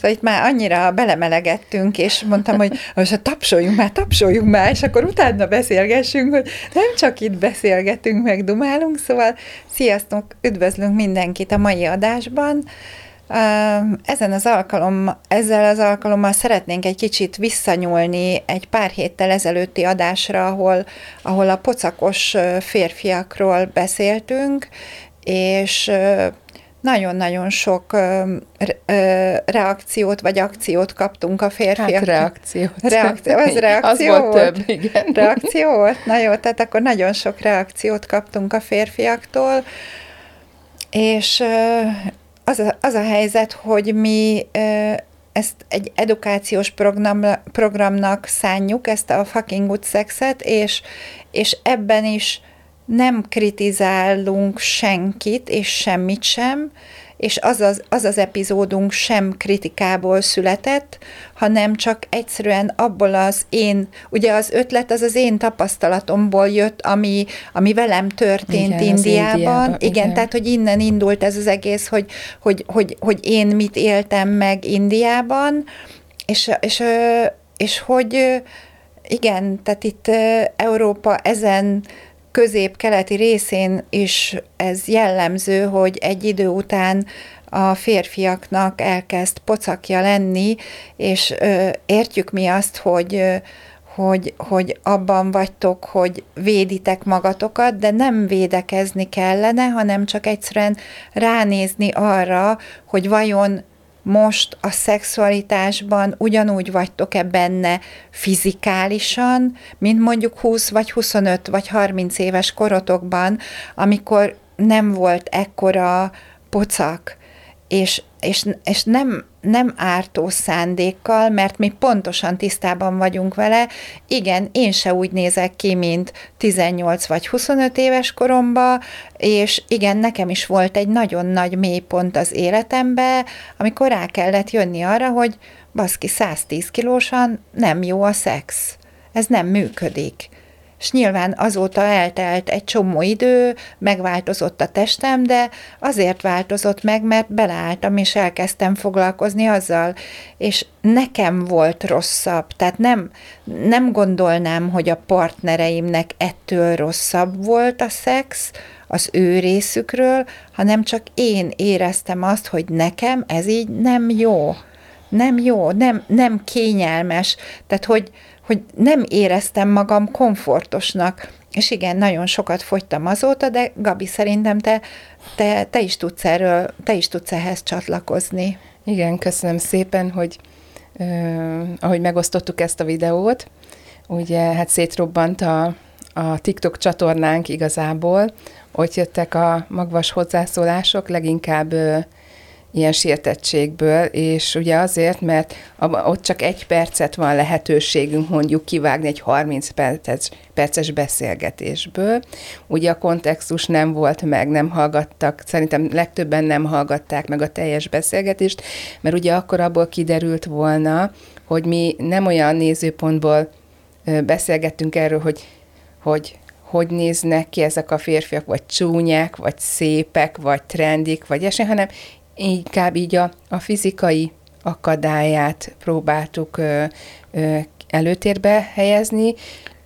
Szóval itt már annyira belemelegettünk, és mondtam, hogy most tapsoljunk már, tapsoljunk már, és akkor utána beszélgessünk, hogy nem csak itt beszélgetünk, meg dumálunk, szóval sziasztok, üdvözlünk mindenkit a mai adásban. Ezen az alkalom, ezzel az alkalommal szeretnénk egy kicsit visszanyúlni egy pár héttel ezelőtti adásra, ahol, ahol a pocakos férfiakról beszéltünk, és nagyon-nagyon sok ö, ö, reakciót vagy akciót kaptunk a férfiak. Hát reakciót. Reakció, az reakció az volt? volt? több, igen. Reakció volt? Na jó, tehát akkor nagyon sok reakciót kaptunk a férfiaktól, és ö, az a, az a helyzet, hogy mi ö, ezt egy edukációs program, programnak szánjuk, ezt a fucking good sexet, és, és ebben is nem kritizálunk senkit, és semmit sem, és az az, az az epizódunk sem kritikából született, hanem csak egyszerűen abból az én, ugye az ötlet az az én tapasztalatomból jött, ami, ami velem történt igen, Indiában. Indiában. Igen, igen, tehát hogy innen indult ez az egész, hogy, hogy, hogy, hogy én mit éltem meg Indiában, és, és, és hogy igen, tehát itt Európa ezen közép-keleti részén is ez jellemző, hogy egy idő után a férfiaknak elkezd pocakja lenni, és ö, értjük mi azt, hogy ö, hogy, hogy abban vagytok, hogy véditek magatokat, de nem védekezni kellene, hanem csak egyszerűen ránézni arra, hogy vajon most a szexualitásban ugyanúgy vagytok-e benne fizikálisan, mint mondjuk 20 vagy 25 vagy 30 éves korotokban, amikor nem volt ekkora pocak, és, és, és nem, nem ártó szándékkal, mert mi pontosan tisztában vagyunk vele. Igen, én se úgy nézek ki, mint 18 vagy 25 éves koromba, és igen, nekem is volt egy nagyon nagy mélypont az életembe, amikor rá kellett jönni arra, hogy baszki 110 kilósan nem jó a szex. Ez nem működik és nyilván azóta eltelt egy csomó idő, megváltozott a testem, de azért változott meg, mert beleálltam, és elkezdtem foglalkozni azzal, és nekem volt rosszabb, tehát nem, nem gondolnám, hogy a partnereimnek ettől rosszabb volt a szex, az ő részükről, hanem csak én éreztem azt, hogy nekem ez így nem jó. Nem jó, nem, nem kényelmes. Tehát, hogy, hogy nem éreztem magam komfortosnak. És igen, nagyon sokat fogytam azóta, de Gabi, szerintem te, te, te is tudsz erről, te is tudsz ehhez csatlakozni. Igen, köszönöm szépen, hogy uh, ahogy megosztottuk ezt a videót, ugye hát szétrobbant a, a TikTok csatornánk igazából, ott jöttek a magvas hozzászólások, leginkább uh, ilyen sértettségből, és ugye azért, mert ott csak egy percet van lehetőségünk mondjuk kivágni egy 30 perces, perces beszélgetésből. Ugye a kontextus nem volt meg, nem hallgattak, szerintem legtöbben nem hallgatták meg a teljes beszélgetést, mert ugye akkor abból kiderült volna, hogy mi nem olyan nézőpontból beszélgettünk erről, hogy, hogy hogy néznek ki ezek a férfiak, vagy csúnyák, vagy szépek, vagy trendik, vagy esély, hanem inkább így a, a fizikai akadályát próbáltuk ö, ö, előtérbe helyezni,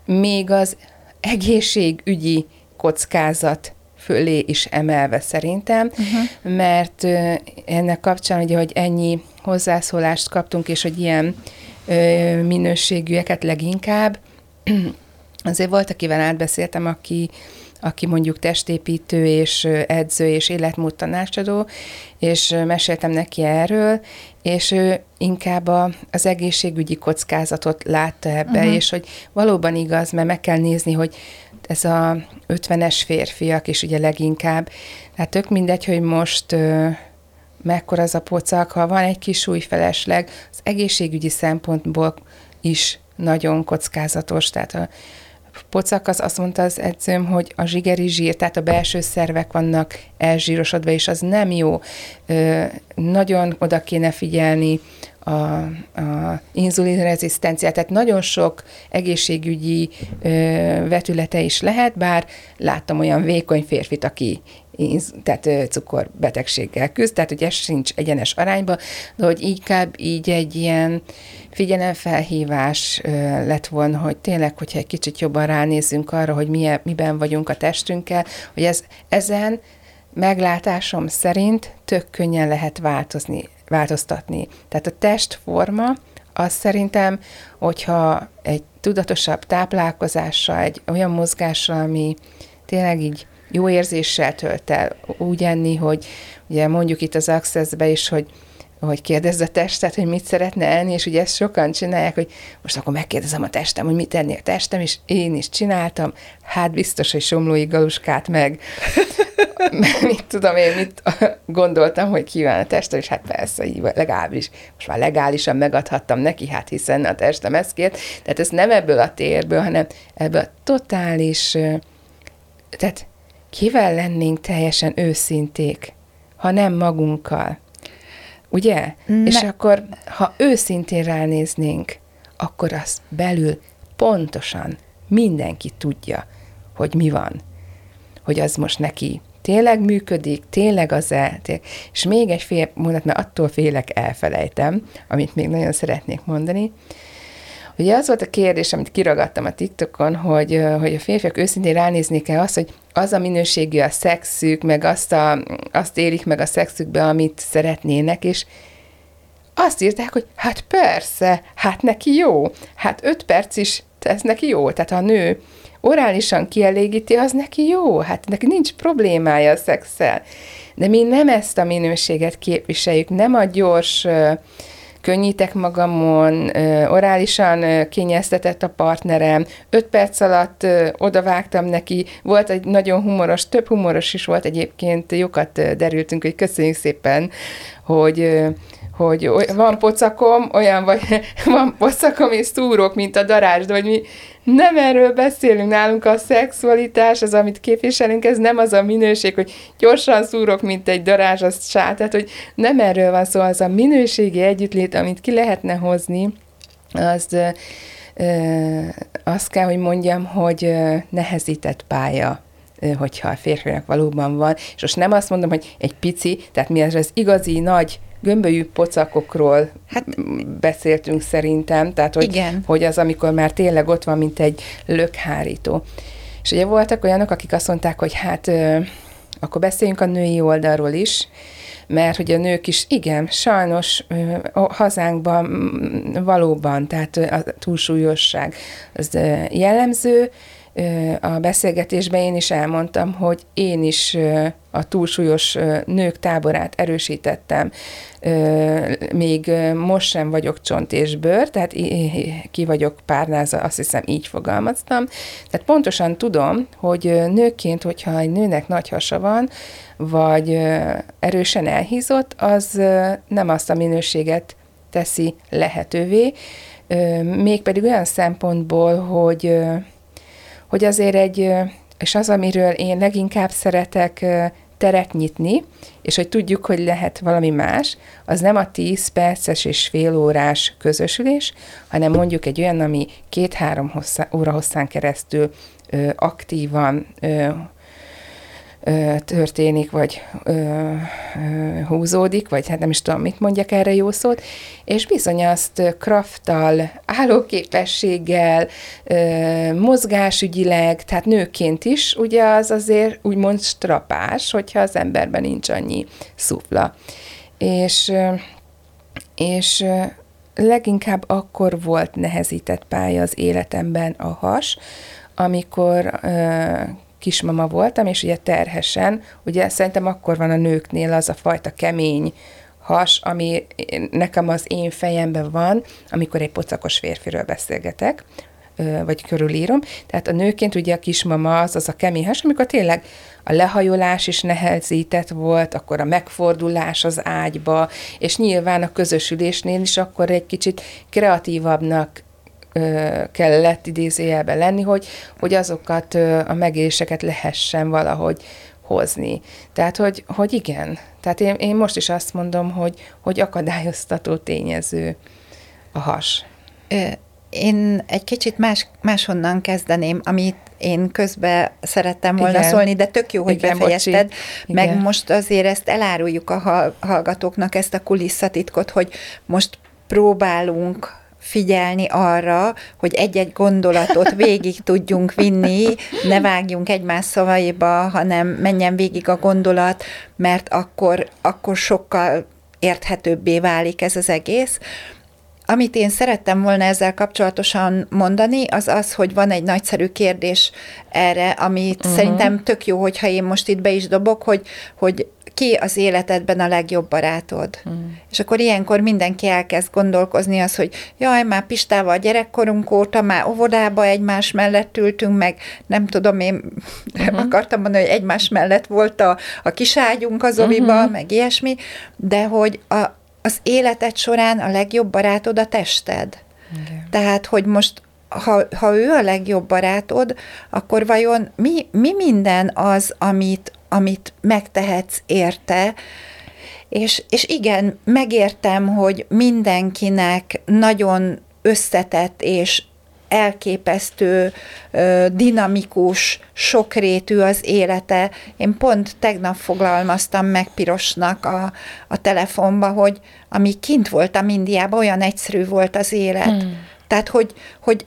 még az egészségügyi kockázat fölé is emelve szerintem, uh-huh. mert ö, ennek kapcsán ugye, hogy ennyi hozzászólást kaptunk, és hogy ilyen ö, minőségűeket leginkább, azért volt, akivel átbeszéltem, aki aki mondjuk testépítő és edző és életmód tanácsadó, és meséltem neki erről, és ő inkább a, az egészségügyi kockázatot látta ebbe, uh-huh. és hogy valóban igaz, mert meg kell nézni, hogy ez a 50-es férfiak is ugye leginkább, tehát tök mindegy, hogy most mekkora az a pocak, ha van egy kis újfelesleg, az egészségügyi szempontból is nagyon kockázatos, tehát a pocak az azt mondta az edzőm, hogy a zsigeri zsír, tehát a belső szervek vannak elzsírosodva, és az nem jó. Ö, nagyon oda kéne figyelni a, a inzulinrezisztenciát, tehát nagyon sok egészségügyi ö, vetülete is lehet, bár láttam olyan vékony férfit, aki tehát cukorbetegséggel küzd, tehát hogy ez sincs egyenes arányba, de hogy inkább így egy ilyen figyelemfelhívás lett volna, hogy tényleg, hogyha egy kicsit jobban ránézzünk arra, hogy milyen, miben vagyunk a testünkkel, hogy ez, ezen meglátásom szerint tök könnyen lehet változni, változtatni. Tehát a testforma, az szerintem, hogyha egy tudatosabb táplálkozással, egy olyan mozgással, ami tényleg így jó érzéssel tölt el, úgy enni, hogy ugye mondjuk itt az Access-be is, hogy hogy kérdezz a testet, hogy mit szeretne enni, és ugye ezt sokan csinálják, hogy most akkor megkérdezem a testem, hogy mit enni a testem, és én is csináltam, hát biztos, hogy somlói galuskát meg, mit tudom én, mit gondoltam, hogy kíván a testem, és hát persze, így legalábbis, most már legálisan megadhattam neki, hát hiszen a testem ezt kért, tehát ez nem ebből a térből, hanem ebből a totális, tehát kivel lennénk teljesen őszinték, ha nem magunkkal? Ugye? Ne. És akkor, ha őszintén ránéznénk, akkor azt belül pontosan mindenki tudja, hogy mi van. Hogy az most neki tényleg működik, tényleg az-e. És még egy fél mondat, mert attól félek elfelejtem, amit még nagyon szeretnék mondani, Ugye az volt a kérdés, amit kiragadtam a TikTokon, hogy, hogy a férfiak őszintén ránéznék el azt, hogy az a minőségű a szexük, meg azt, a, azt élik meg a szexükbe, amit szeretnének, és azt írták, hogy hát persze, hát neki jó, hát öt perc is ez neki jó, tehát a nő orálisan kielégíti, az neki jó, hát neki nincs problémája a szexel. De mi nem ezt a minőséget képviseljük, nem a gyors könnyítek magamon, orálisan kényeztetett a partnerem, öt perc alatt odavágtam neki, volt egy nagyon humoros, több humoros is volt egyébként, jókat derültünk, hogy köszönjük szépen, hogy hogy van pocakom, olyan vagy, van pocakom és szúrok, mint a darázs, de hogy mi nem erről beszélünk. Nálunk, a szexualitás, az, amit képviselünk, ez nem az a minőség, hogy gyorsan szúrok, mint egy darázs, az sát, tehát, hogy nem erről van szó, az a minőségi együttlét, amit ki lehetne hozni, az azt kell, hogy mondjam, hogy nehezített pálya hogyha a férfinak valóban van, és most nem azt mondom, hogy egy pici, tehát mi ez az igazi nagy gömbölyű pocakokról hát, beszéltünk szerintem, tehát hogy, igen. hogy az, amikor már tényleg ott van, mint egy lökhárító. És ugye voltak olyanok, akik azt mondták, hogy hát akkor beszéljünk a női oldalról is, mert hogy a nők is, igen, sajnos a hazánkban valóban, tehát a túlsúlyosság az jellemző, a beszélgetésben én is elmondtam, hogy én is a túlsúlyos nők táborát erősítettem, még most sem vagyok csont és bőr, tehát ki vagyok párnázva, azt hiszem így fogalmaztam. Tehát pontosan tudom, hogy nőként, hogyha egy nőnek nagy hasa van, vagy erősen elhízott, az nem azt a minőséget teszi lehetővé, mégpedig olyan szempontból, hogy hogy azért egy, és az, amiről én leginkább szeretek teret nyitni, és hogy tudjuk, hogy lehet valami más, az nem a 10 perces és fél órás közösülés, hanem mondjuk egy olyan, ami két-három hosszá, óra hosszán keresztül ö, aktívan ö, történik, vagy ö, ö, húzódik, vagy hát nem is tudom, mit mondjak erre jó szót, és bizony azt krafttal, állóképességgel, ö, mozgásügyileg, tehát nőként is, ugye az azért úgymond strapás, hogyha az emberben nincs annyi szufla. És, és leginkább akkor volt nehezített pálya az életemben a has, amikor kismama voltam, és ugye terhesen, ugye szerintem akkor van a nőknél az a fajta kemény has, ami nekem az én fejemben van, amikor egy pocakos férfiről beszélgetek, vagy körülírom. Tehát a nőként ugye a kismama az az a keméhes, amikor tényleg a lehajolás is nehezített volt, akkor a megfordulás az ágyba, és nyilván a közösülésnél is akkor egy kicsit kreatívabbnak kellett idézőjelben lenni, hogy, hogy azokat a megéléseket lehessen valahogy hozni. Tehát, hogy, hogy igen. Tehát én, én most is azt mondom, hogy, hogy akadályoztató tényező a has. Én egy kicsit más, máshonnan kezdeném, amit én közben szerettem volna Igen. szólni, de tök jó, hogy Igen, befejezted, meg Igen. most azért ezt eláruljuk a hallgatóknak, ezt a kulisszatitkot, hogy most próbálunk figyelni arra, hogy egy-egy gondolatot végig tudjunk vinni, ne vágjunk egymás szavaiba, hanem menjen végig a gondolat, mert akkor, akkor sokkal érthetőbbé válik ez az egész. Amit én szerettem volna ezzel kapcsolatosan mondani, az az, hogy van egy nagyszerű kérdés erre, amit uh-huh. szerintem tök jó, hogyha én most itt be is dobok, hogy, hogy ki az életedben a legjobb barátod. Uh-huh. És akkor ilyenkor mindenki elkezd gondolkozni az, hogy jaj, már Pistával gyerekkorunk óta, már óvodába egymás mellett ültünk, meg nem tudom, én uh-huh. akartam mondani, hogy egymás mellett volt a, a kiságyunk az oviba, uh-huh. meg ilyesmi, de hogy a, az életed során a legjobb barátod a tested. Igen. Tehát, hogy most ha, ha ő a legjobb barátod, akkor vajon mi, mi minden az, amit, amit megtehetsz érte, és, és igen, megértem, hogy mindenkinek nagyon összetett és elképesztő, dinamikus, sokrétű az élete. Én pont tegnap foglalmaztam meg pirosnak a, a telefonba, hogy ami kint voltam Indiában, olyan egyszerű volt az élet. Hmm. Tehát, hogy, hogy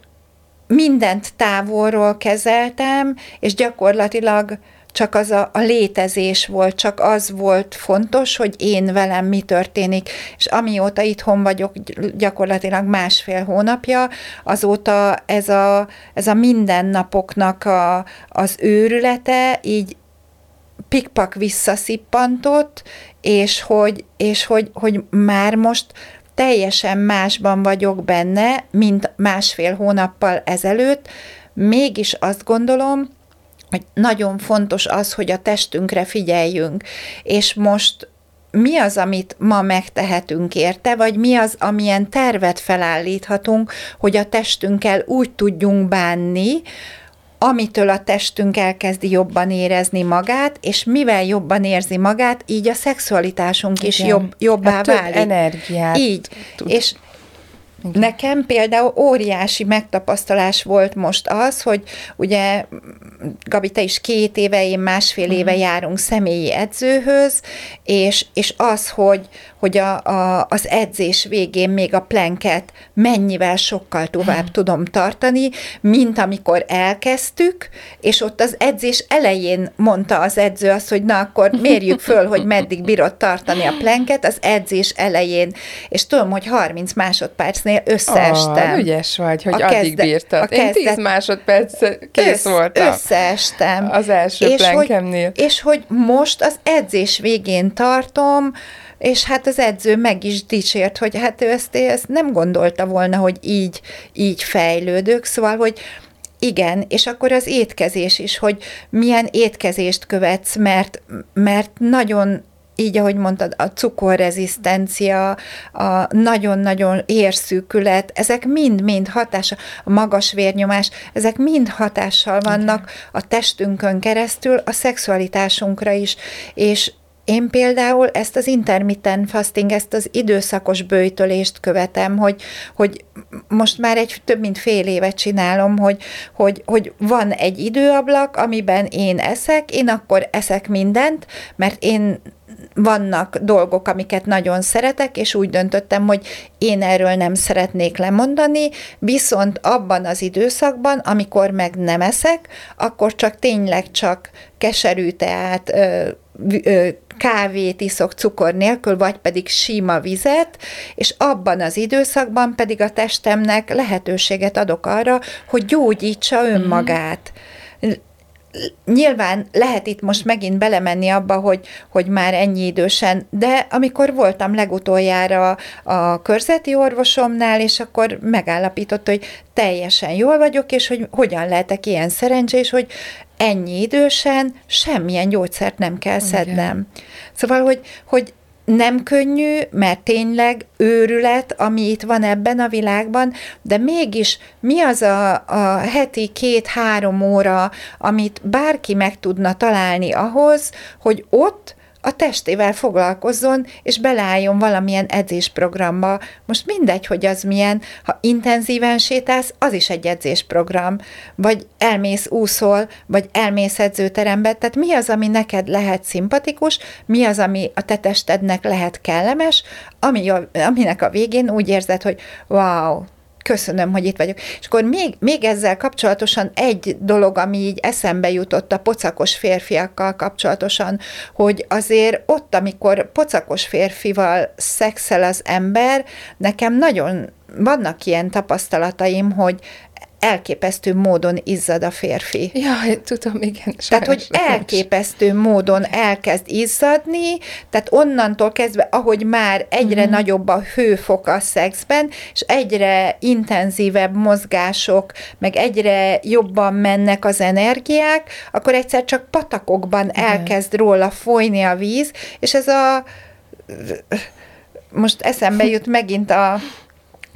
mindent távolról kezeltem, és gyakorlatilag csak az a, a létezés volt, csak az volt fontos, hogy én velem mi történik, és amióta itthon vagyok gyakorlatilag másfél hónapja, azóta ez a, ez a mindennapoknak a, az őrülete így pikpak visszaszippantott, és hogy, és hogy, hogy már most teljesen másban vagyok benne, mint másfél hónappal ezelőtt, mégis azt gondolom, hogy nagyon fontos az, hogy a testünkre figyeljünk, és most mi az, amit ma megtehetünk érte, vagy mi az, amilyen tervet felállíthatunk, hogy a testünkkel úgy tudjunk bánni, amitől a testünk elkezdi jobban érezni magát, és mivel jobban érzi magát, így a szexualitásunk Igen. is jobb, jobbá hát válik. energiát. Így. Tud. És igen. Nekem például óriási megtapasztalás volt most az, hogy ugye, Gabi, te is két éve, én másfél éve uh-huh. járunk személyi edzőhöz, és, és az, hogy, hogy a, a, az edzés végén még a plenket mennyivel sokkal tovább hmm. tudom tartani, mint amikor elkezdtük, és ott az edzés elején mondta az edző azt, hogy na akkor mérjük föl, hogy meddig bírod tartani a plenket az edzés elején, és tudom, hogy 30 másodpercnél összeestem. Ah, ügyes vagy, hogy a addig kezdet, bírtad. A Én 10 másodperc kész össz, voltam. Összeestem. Az első és plenkemnél. Hogy, és hogy most az edzés végén tartom, és hát az edző meg is dicsért, hogy hát ő ezt, ezt nem gondolta volna, hogy így, így fejlődök, szóval, hogy igen, és akkor az étkezés is, hogy milyen étkezést követsz, mert, mert nagyon így, ahogy mondtad, a cukorrezisztencia, a nagyon-nagyon érszűkület, ezek mind-mind hatása, a magas vérnyomás, ezek mind hatással vannak a testünkön keresztül, a szexualitásunkra is, és én például ezt az intermittent fasting, ezt az időszakos bőjtölést követem, hogy, hogy most már egy több mint fél évet csinálom, hogy, hogy, hogy van egy időablak, amiben én eszek, én akkor eszek mindent, mert én vannak dolgok, amiket nagyon szeretek, és úgy döntöttem, hogy én erről nem szeretnék lemondani, viszont abban az időszakban, amikor meg nem eszek, akkor csak tényleg csak keserű teát, ö, ö, kávét iszok cukor nélkül, vagy pedig sima vizet, és abban az időszakban pedig a testemnek lehetőséget adok arra, hogy gyógyítsa önmagát. Nyilván lehet itt most megint belemenni abba, hogy, hogy már ennyi idősen, de amikor voltam legutoljára a körzeti orvosomnál, és akkor megállapította, hogy teljesen jól vagyok, és hogy hogyan lehetek ilyen szerencsés, hogy ennyi idősen semmilyen gyógyszert nem kell szednem. Igen. Szóval, hogy, hogy nem könnyű, mert tényleg őrület, ami itt van ebben a világban, de mégis mi az a, a heti két-három óra, amit bárki meg tudna találni ahhoz, hogy ott a testével foglalkozzon, és beleálljon valamilyen edzésprogramba. Most mindegy, hogy az milyen, ha intenzíven sétálsz, az is egy edzésprogram, vagy elmész úszol, vagy elmész edzőterembe, tehát mi az, ami neked lehet szimpatikus, mi az, ami a te testednek lehet kellemes, ami a, aminek a végén úgy érzed, hogy wow, köszönöm, hogy itt vagyok. És akkor még, még ezzel kapcsolatosan egy dolog, ami így eszembe jutott a pocakos férfiakkal kapcsolatosan, hogy azért ott, amikor pocakos férfival szexel az ember, nekem nagyon vannak ilyen tapasztalataim, hogy elképesztő módon izzad a férfi. Ja, tudom, igen. Tehát, hogy elképesztő módon elkezd izzadni, tehát onnantól kezdve, ahogy már egyre mm. nagyobb a hőfok a szexben, és egyre intenzívebb mozgások, meg egyre jobban mennek az energiák, akkor egyszer csak patakokban igen. elkezd róla folyni a víz, és ez a most eszembe jut megint a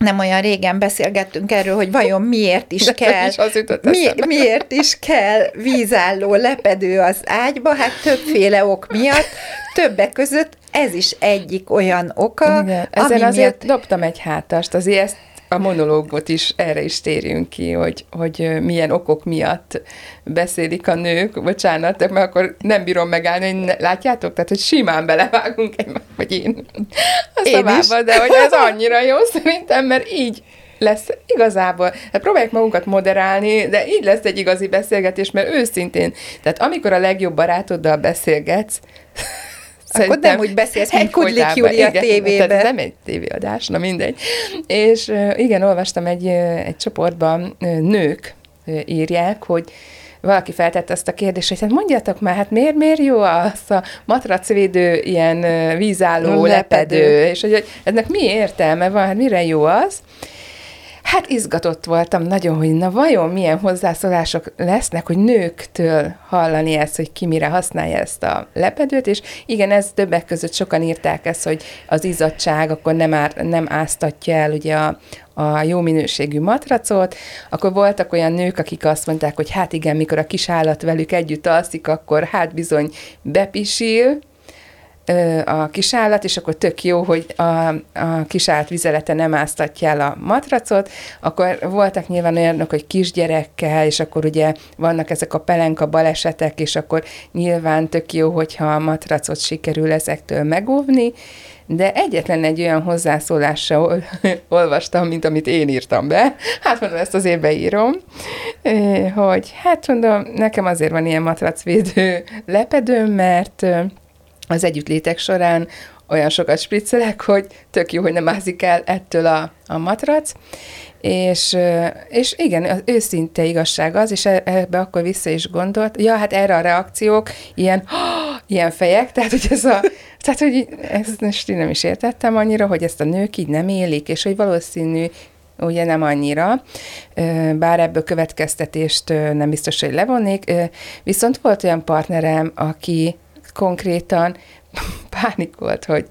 nem olyan régen beszélgettünk erről, hogy vajon miért is kell, is mi, miért is kell vízálló lepedő az ágyba, hát többféle ok miatt, többek között ez is egyik olyan oka, Igen, Ezzel ami azért miatt... dobtam egy hátast, azért ezt a monológot is erre is térjünk ki, hogy, hogy milyen okok miatt beszélik a nők, bocsánat, mert akkor nem bírom megállni, hogy ne, látjátok? Tehát, hogy simán belevágunk egy, vagy én, a én szavába, de hogy ez annyira jó szerintem, mert így lesz igazából, hát próbáljuk magunkat moderálni, de így lesz egy igazi beszélgetés, mert őszintén, tehát amikor a legjobb barátoddal beszélgetsz, Szerintem Akkor nem úgy beszélsz, mint Kudlik Júlia tévében. Tehát nem egy tévéadás, na mindegy. És igen, olvastam egy, egy csoportban nők írják, hogy valaki feltette ezt a kérdést, hogy hát mondjátok már, hát miért, miért jó az a matracvédő ilyen vízálló lepedő, lepedő, és hogy ennek mi értelme van, hát mire jó az? Hát izgatott voltam nagyon, hogy na vajon milyen hozzászólások lesznek, hogy nőktől hallani ezt, hogy ki mire használja ezt a lepedőt, és igen, ez többek között sokan írták ezt, hogy az izzadság akkor nem, ár, nem áztatja el ugye a, a jó minőségű matracot, akkor voltak olyan nők, akik azt mondták, hogy hát igen, mikor a kis állat velük együtt alszik, akkor hát bizony bepisil, a kisállat, és akkor tök jó, hogy a, a kisállat vizelete nem áztatja el a matracot, akkor voltak nyilván olyanok, hogy kisgyerekkel, és akkor ugye vannak ezek a pelenka balesetek, és akkor nyilván tök jó, hogyha a matracot sikerül ezektől megóvni, de egyetlen egy olyan hozzászólásra olvastam, mint amit én írtam be, hát mondom, ezt azért beírom, hogy hát mondom, nekem azért van ilyen matracvédő lepedőm, mert az együttlétek során olyan sokat spriccelek, hogy tök jó, hogy nem ázik el ettől a, a matrac, és, és igen, az őszinte igazság az, és e, ebbe akkor vissza is gondolt, ja, hát erre a reakciók, ilyen, ilyen fejek, tehát hogy ez a, tehát hogy ezt most én nem is értettem annyira, hogy ezt a nők így nem élik, és hogy valószínű, ugye nem annyira, bár ebből következtetést nem biztos, hogy levonnék, viszont volt olyan partnerem, aki konkrétan pánikolt, hogy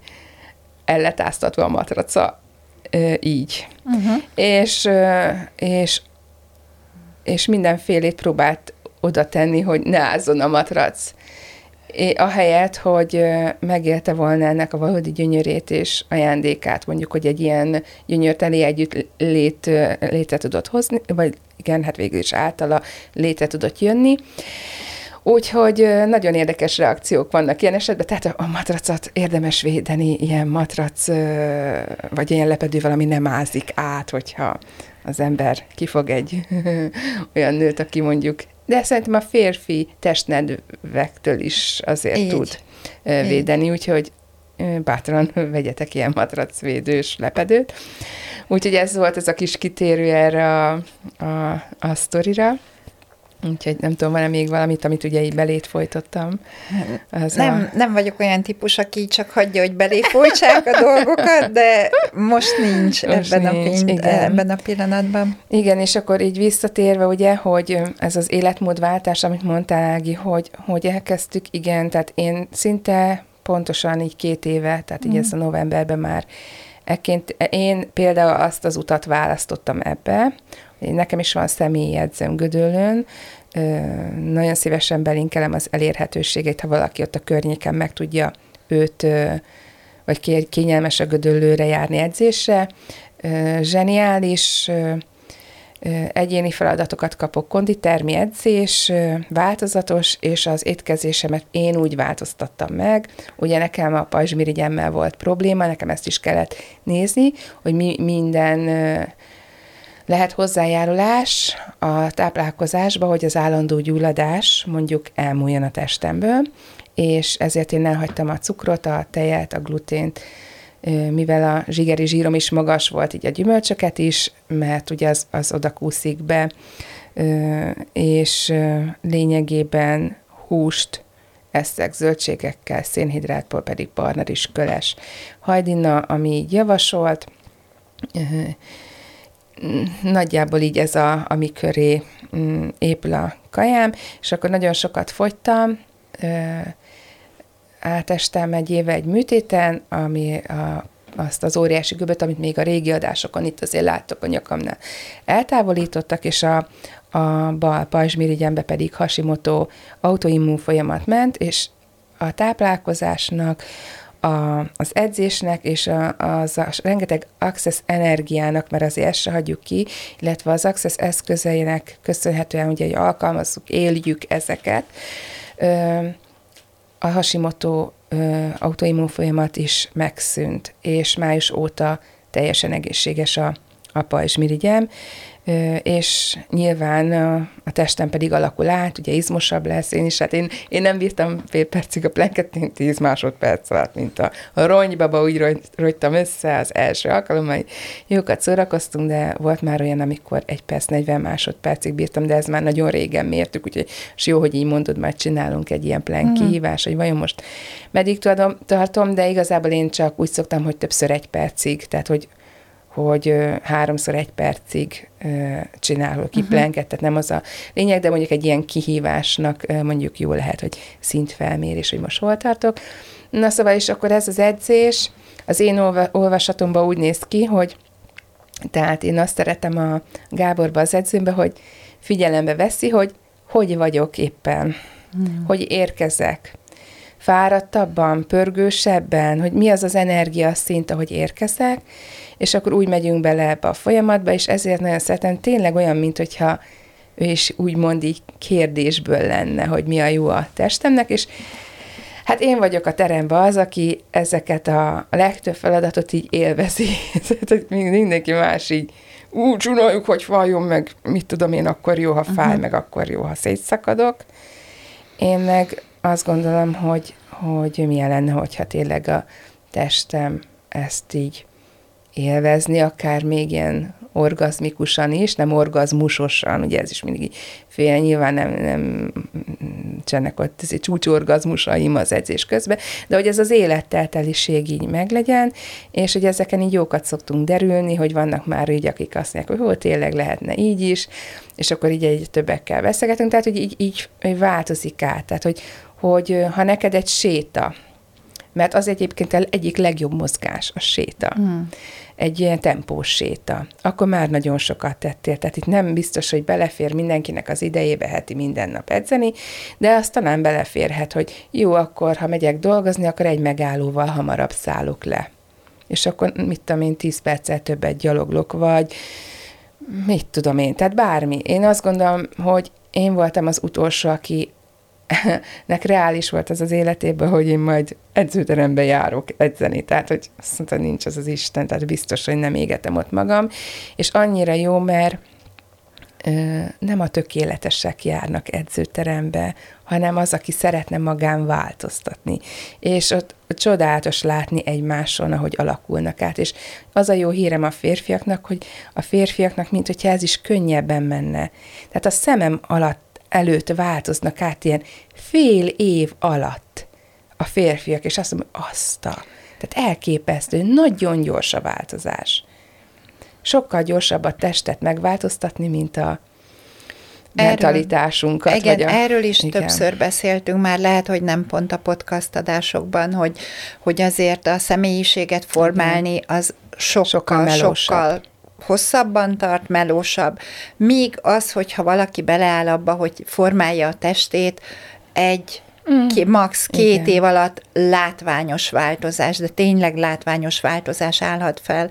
elletáztatva a matraca így. Uh-huh. És, és, és mindenfélét próbált oda tenni, hogy ne ázzon a matrac. É, ahelyett, hogy megélte volna ennek a valódi gyönyörét és ajándékát, mondjuk, hogy egy ilyen gyönyörteli együtt lét, létre tudott hozni, vagy igen, hát végül is általa létre tudott jönni. Úgyhogy nagyon érdekes reakciók vannak ilyen esetben, tehát a matracot érdemes védeni, ilyen matrac, vagy ilyen lepedővel, ami nem ázik át, hogyha az ember kifog egy olyan nőt, aki mondjuk, de szerintem a férfi testnedvektől is azért Így. tud védeni, Így. úgyhogy bátran vegyetek ilyen matracvédős lepedőt. Úgyhogy ez volt ez a kis kitérő erre a, a, a sztorira. Úgyhogy nem tudom, van-e még valamit, amit ugye így belét folytottam. Az nem, a... nem vagyok olyan típus, aki csak hagyja, hogy belé folytsák a dolgokat, de most nincs, most ebben, nincs, a pint, ebben a pillanatban. Igen, és akkor így visszatérve, ugye, hogy ez az életmódváltás, amit mondtál, Ági, hogy, hogy elkezdtük, igen, tehát én szinte pontosan így két éve, tehát így mm. ez a novemberben már Ekként én például azt az utat választottam ebbe, Nekem is van személyi edzőm Gödöllőn, nagyon szívesen belinkelem az elérhetőségét, ha valaki ott a környéken meg tudja őt, vagy kényelmes a Gödöllőre járni edzésre. Zseniális, egyéni feladatokat kapok, konditermi edzés, változatos, és az étkezésemet én úgy változtattam meg. Ugye nekem a pajzsmirigyemmel volt probléma, nekem ezt is kellett nézni, hogy mi minden lehet hozzájárulás a táplálkozásba, hogy az állandó gyulladás mondjuk elmúljon a testemből, és ezért én elhagytam a cukrot, a tejet, a glutént, mivel a zsigeri zsírom is magas volt, így a gyümölcsöket is, mert ugye az, az oda kúszik be, és lényegében húst eszek zöldségekkel, szénhidrátból pedig barna is köles. Hajdina, ami így javasolt, nagyjából így ez a, ami köré mm, épül a kajám, és akkor nagyon sokat fogytam, átestem egy éve egy műtéten, ami a, azt az óriási göböt, amit még a régi adásokon itt azért láttok a nyakamnál, eltávolítottak, és a, a bal pajzsmirigyembe pedig Hashimoto autoimmun folyamat ment, és a táplálkozásnak, a, az edzésnek és a, az a rengeteg access energiának, mert azért ezt se hagyjuk ki, illetve az access eszközeinek köszönhetően ugye, hogy alkalmazzuk, éljük ezeket, a Hashimoto autoimmun folyamat is megszűnt, és május óta teljesen egészséges a, a pajzsmirigyem, és nyilván a testem pedig alakul át, ugye izmosabb lesz, én is, hát én, én nem bírtam fél percig a plenket, én tíz másodperc alatt, mint a, a ronybaba, úgy rogytam össze az első alkalommal, jókat szórakoztunk, de volt már olyan, amikor egy perc, 40 másodpercig bírtam, de ez már nagyon régen mértük, úgyhogy és jó, hogy így mondod, majd csinálunk egy ilyen plen uh-huh. kihívás, hogy vajon most meddig tudom, tartom, de igazából én csak úgy szoktam, hogy többször egy percig, tehát hogy hogy háromszor egy percig csinálok uh-huh. plenket, tehát nem az a lényeg, de mondjuk egy ilyen kihívásnak mondjuk jó lehet, hogy szintfelmérés, hogy most hol tartok. Na szóval is akkor ez az edzés, az én olvasatomban úgy néz ki, hogy tehát én azt szeretem a Gáborba az edzőmbe, hogy figyelembe veszi, hogy hogy vagyok éppen, uh-huh. hogy érkezek, fáradtabban, pörgősebben, hogy mi az az energia szint, ahogy érkezek, és akkor úgy megyünk bele ebbe a folyamatba, és ezért nagyon szeretem, tényleg olyan, mint hogyha ő is úgymond így kérdésből lenne, hogy mi a jó a testemnek, és hát én vagyok a teremben az, aki ezeket a, legtöbb feladatot így élvezi. Tehát mindenki más így úgy csináljuk, hogy fájjon, meg mit tudom én, akkor jó, ha fáj, uh-huh. meg akkor jó, ha szétszakadok. Én meg azt gondolom, hogy, hogy milyen lenne, hogyha tényleg a testem ezt így élvezni, akár még ilyen orgazmikusan is, nem orgazmusosan, ugye ez is mindig fél, nyilván nem, nem csennek ott ez egy csúcsorgazmusaim az edzés közben, de hogy ez az élettelteliség így meglegyen, és hogy ezeken így jókat szoktunk derülni, hogy vannak már így, akik azt mondják, hogy hol tényleg lehetne így is, és akkor így egy többekkel beszélgetünk, tehát hogy így, így, így változik át, tehát hogy, hogy ha neked egy séta, mert az egyébként egyik legjobb mozgás, a séta. Mm. Egy ilyen tempós séta. Akkor már nagyon sokat tettél. Tehát itt nem biztos, hogy belefér mindenkinek az idejébe heti minden nap edzeni, de azt talán beleférhet, hogy jó, akkor ha megyek dolgozni, akkor egy megállóval hamarabb szállok le. És akkor mit tudom én, tíz perccel többet gyaloglok, vagy mit tudom én, tehát bármi. Én azt gondolom, hogy én voltam az utolsó, aki nek reális volt az az életében, hogy én majd edzőterembe járok edzeni, tehát hogy azt mondta, nincs az az Isten, tehát biztos, hogy nem égetem ott magam, és annyira jó, mert nem a tökéletesek járnak edzőterembe, hanem az, aki szeretne magán változtatni. És ott csodálatos látni egymáson, ahogy alakulnak át. És az a jó hírem a férfiaknak, hogy a férfiaknak, mint hogyha ez is könnyebben menne. Tehát a szemem alatt előtt változnak át ilyen fél év alatt a férfiak, és azt mondom, hogy azt a... Tehát elképesztő, nagyon gyors a változás. Sokkal gyorsabb a testet megváltoztatni, mint a mentalitásunkat. Igen, vagy a, erről is igen. többször beszéltünk már, lehet, hogy nem pont a podcast adásokban, hogy, hogy azért a személyiséget formálni az sokkal, Sokkal sokkal, melósabb. sokkal hosszabban tart, melósabb, míg az, hogyha valaki beleáll abba, hogy formálja a testét, egy mm. ki, max. két Igen. év alatt látványos változás, de tényleg látványos változás állhat fel.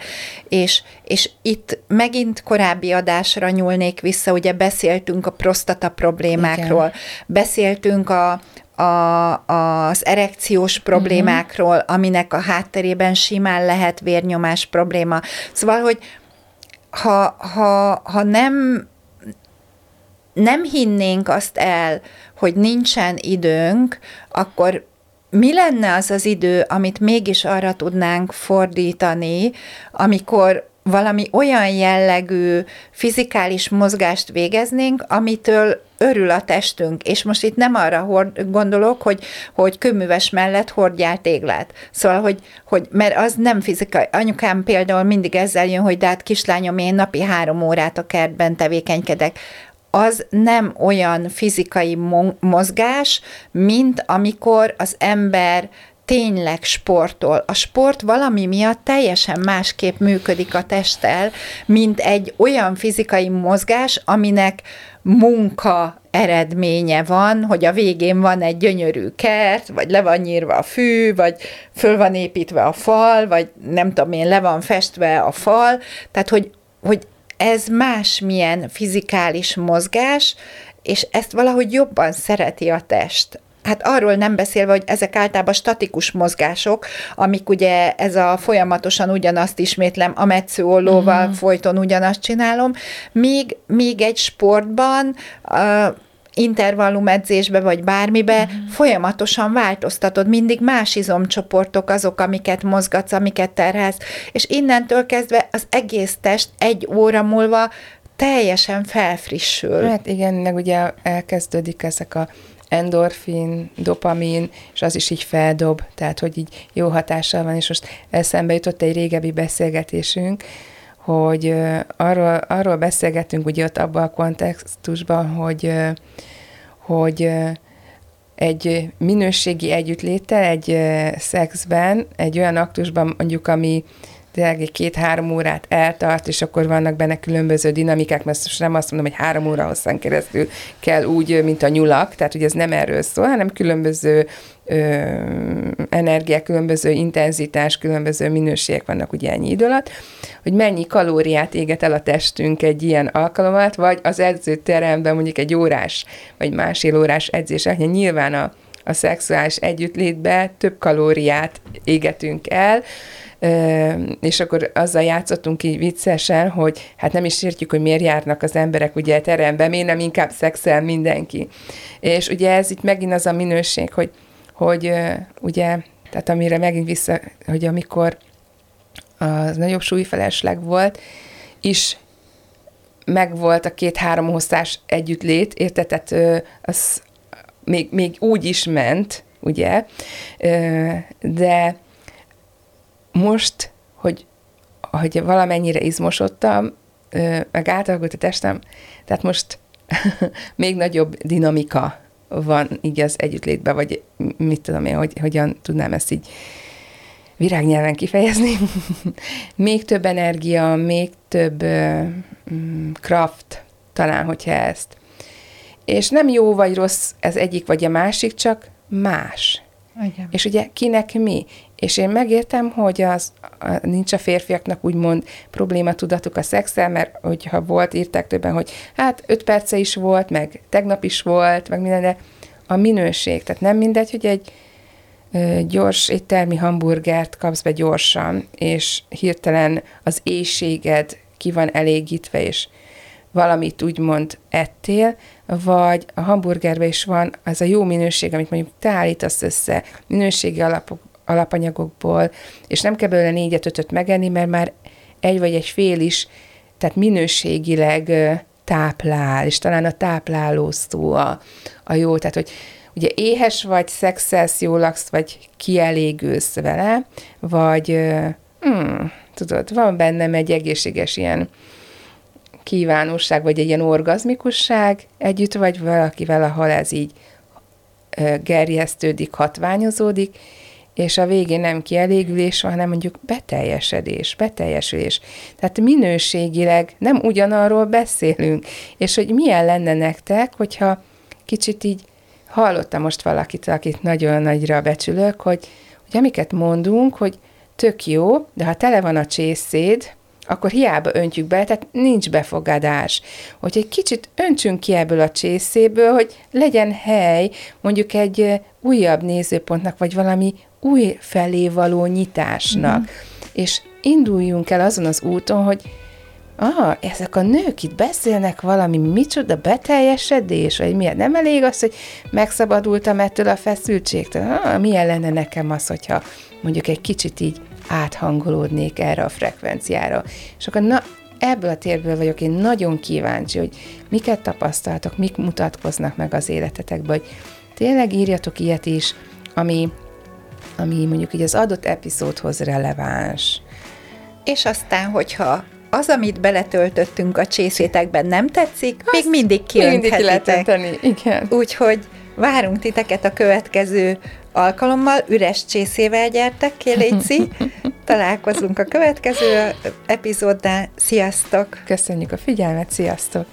És, és itt megint korábbi adásra nyúlnék vissza, ugye beszéltünk a prostata problémákról, Igen. beszéltünk a, a, az erekciós problémákról, uh-huh. aminek a hátterében simán lehet vérnyomás probléma. Szóval, hogy ha, ha, ha nem nem hinnénk azt el, hogy nincsen időnk, akkor mi lenne az az idő, amit mégis arra tudnánk fordítani, amikor valami olyan jellegű fizikális mozgást végeznénk, amitől örül a testünk. És most itt nem arra hord, gondolok, hogy, hogy kőműves mellett hordjál téglát. Szóval, hogy, hogy mert az nem fizikai. Anyukám például mindig ezzel jön, hogy de hát kislányom, én napi három órát a kertben tevékenykedek az nem olyan fizikai mo- mozgás, mint amikor az ember tényleg sportol. A sport valami miatt teljesen másképp működik a testtel, mint egy olyan fizikai mozgás, aminek munka eredménye van, hogy a végén van egy gyönyörű kert, vagy le van nyírva a fű, vagy föl van építve a fal, vagy nem tudom én, le van festve a fal, tehát hogy, hogy ez másmilyen fizikális mozgás, és ezt valahogy jobban szereti a test. Hát arról nem beszélve, hogy ezek általában statikus mozgások, amik ugye ez a folyamatosan ugyanazt ismétlem, a metszőollóval uh-huh. folyton ugyanazt csinálom, míg, míg egy sportban uh, intervallum edzésbe, vagy bármibe, uh-huh. folyamatosan változtatod, mindig más izomcsoportok azok, amiket mozgatsz, amiket terhelsz, és innentől kezdve az egész test egy óra múlva teljesen felfrissül. Hát igen, meg ugye elkezdődik ezek a endorfin, dopamin, és az is így feldob, tehát hogy így jó hatással van, és most eszembe jutott egy régebbi beszélgetésünk, hogy arról, arról beszélgettünk ugye ott abban a kontextusban, hogy, hogy egy minőségi együttléttel, egy szexben, egy olyan aktusban mondjuk, ami tényleg két-három órát eltart, és akkor vannak benne különböző dinamikák, mert most nem azt mondom, hogy három óra hosszan keresztül kell úgy, mint a nyulak, tehát ugye ez nem erről szól, hanem különböző ö, energiák, különböző intenzitás, különböző minőségek vannak ugye ennyi idő alatt, hogy mennyi kalóriát éget el a testünk egy ilyen alkalom alatt, vagy az edzőteremben mondjuk egy órás, vagy másfél órás edzések, nyilván a, a szexuális együttlétbe több kalóriát égetünk el, és akkor azzal játszottunk így viccesen, hogy hát nem is értjük, hogy miért járnak az emberek ugye terembe, miért nem inkább szexel mindenki. És ugye ez itt megint az a minőség, hogy, hogy ugye, tehát amire megint vissza, hogy amikor az nagyobb súlyfelesleg volt, is megvolt a két-három hosszás együttlét, érted? Tehát az még, még úgy is ment, ugye, de most, hogy, hogy valamennyire izmosodtam, meg átalakult a testem, tehát most még nagyobb dinamika van így az együttlétben, vagy mit tudom én, hogy hogyan tudnám ezt így virágnyelven kifejezni. még több energia, még több uh, kraft, talán, hogyha ezt. És nem jó vagy rossz ez egyik vagy a másik, csak más. Igen. És ugye kinek mi? És én megértem, hogy az, a, nincs a férfiaknak úgymond probléma tudatuk a szexel, mert hogyha volt, írták többen, hogy hát öt perce is volt, meg tegnap is volt, meg minden, de a minőség, tehát nem mindegy, hogy egy ö, gyors éttermi hamburgert kapsz be gyorsan, és hirtelen az éjséged ki van elégítve, és valamit úgymond ettél, vagy a hamburgerben is van az a jó minőség, amit mondjuk te állítasz össze, minőségi alapok, alapanyagokból, és nem kell belőle négyet, ötöt megenni, mert már egy vagy egy fél is, tehát minőségileg táplál, és talán a tápláló szó a, a jó, tehát hogy ugye éhes vagy, szexelsz, jól laksz, vagy kielégülsz vele, vagy hmm, tudod, van bennem egy egészséges ilyen kívánóság, vagy egy ilyen orgazmikusság, együtt vagy valakivel, ahol ez így gerjesztődik, hatványozódik, és a végén nem kielégülés van, hanem mondjuk beteljesedés, beteljesülés. Tehát minőségileg nem ugyanarról beszélünk, és hogy milyen lenne nektek, hogyha kicsit így hallottam most valakit, akit nagyon nagyra becsülök, hogy, hogy amiket mondunk, hogy tök jó, de ha tele van a csészéd, akkor hiába öntjük be, tehát nincs befogadás. Hogy egy kicsit öntsünk ki ebből a csészéből, hogy legyen hely mondjuk egy újabb nézőpontnak, vagy valami új felé való nyitásnak. Mm. És induljunk el azon az úton, hogy ah, ezek a nők itt beszélnek valami, micsoda beteljesedés, vagy miért nem elég az, hogy megszabadultam ettől a feszültségtől. Ah, milyen lenne nekem az, hogyha mondjuk egy kicsit így áthangolódnék erre a frekvenciára. És akkor na, ebből a térből vagyok én nagyon kíváncsi, hogy miket tapasztaltok, mik mutatkoznak meg az életetekben, hogy tényleg írjatok ilyet is, ami, ami mondjuk így az adott epizódhoz releváns. És aztán, hogyha az, amit beletöltöttünk a csészétekben nem tetszik, Azt még mindig kiönthetitek. Mindig igen. Úgyhogy várunk titeket a következő alkalommal. Üres csészével gyertek, Kéléci. Találkozunk a következő epizóddal. Sziasztok! Köszönjük a figyelmet, sziasztok!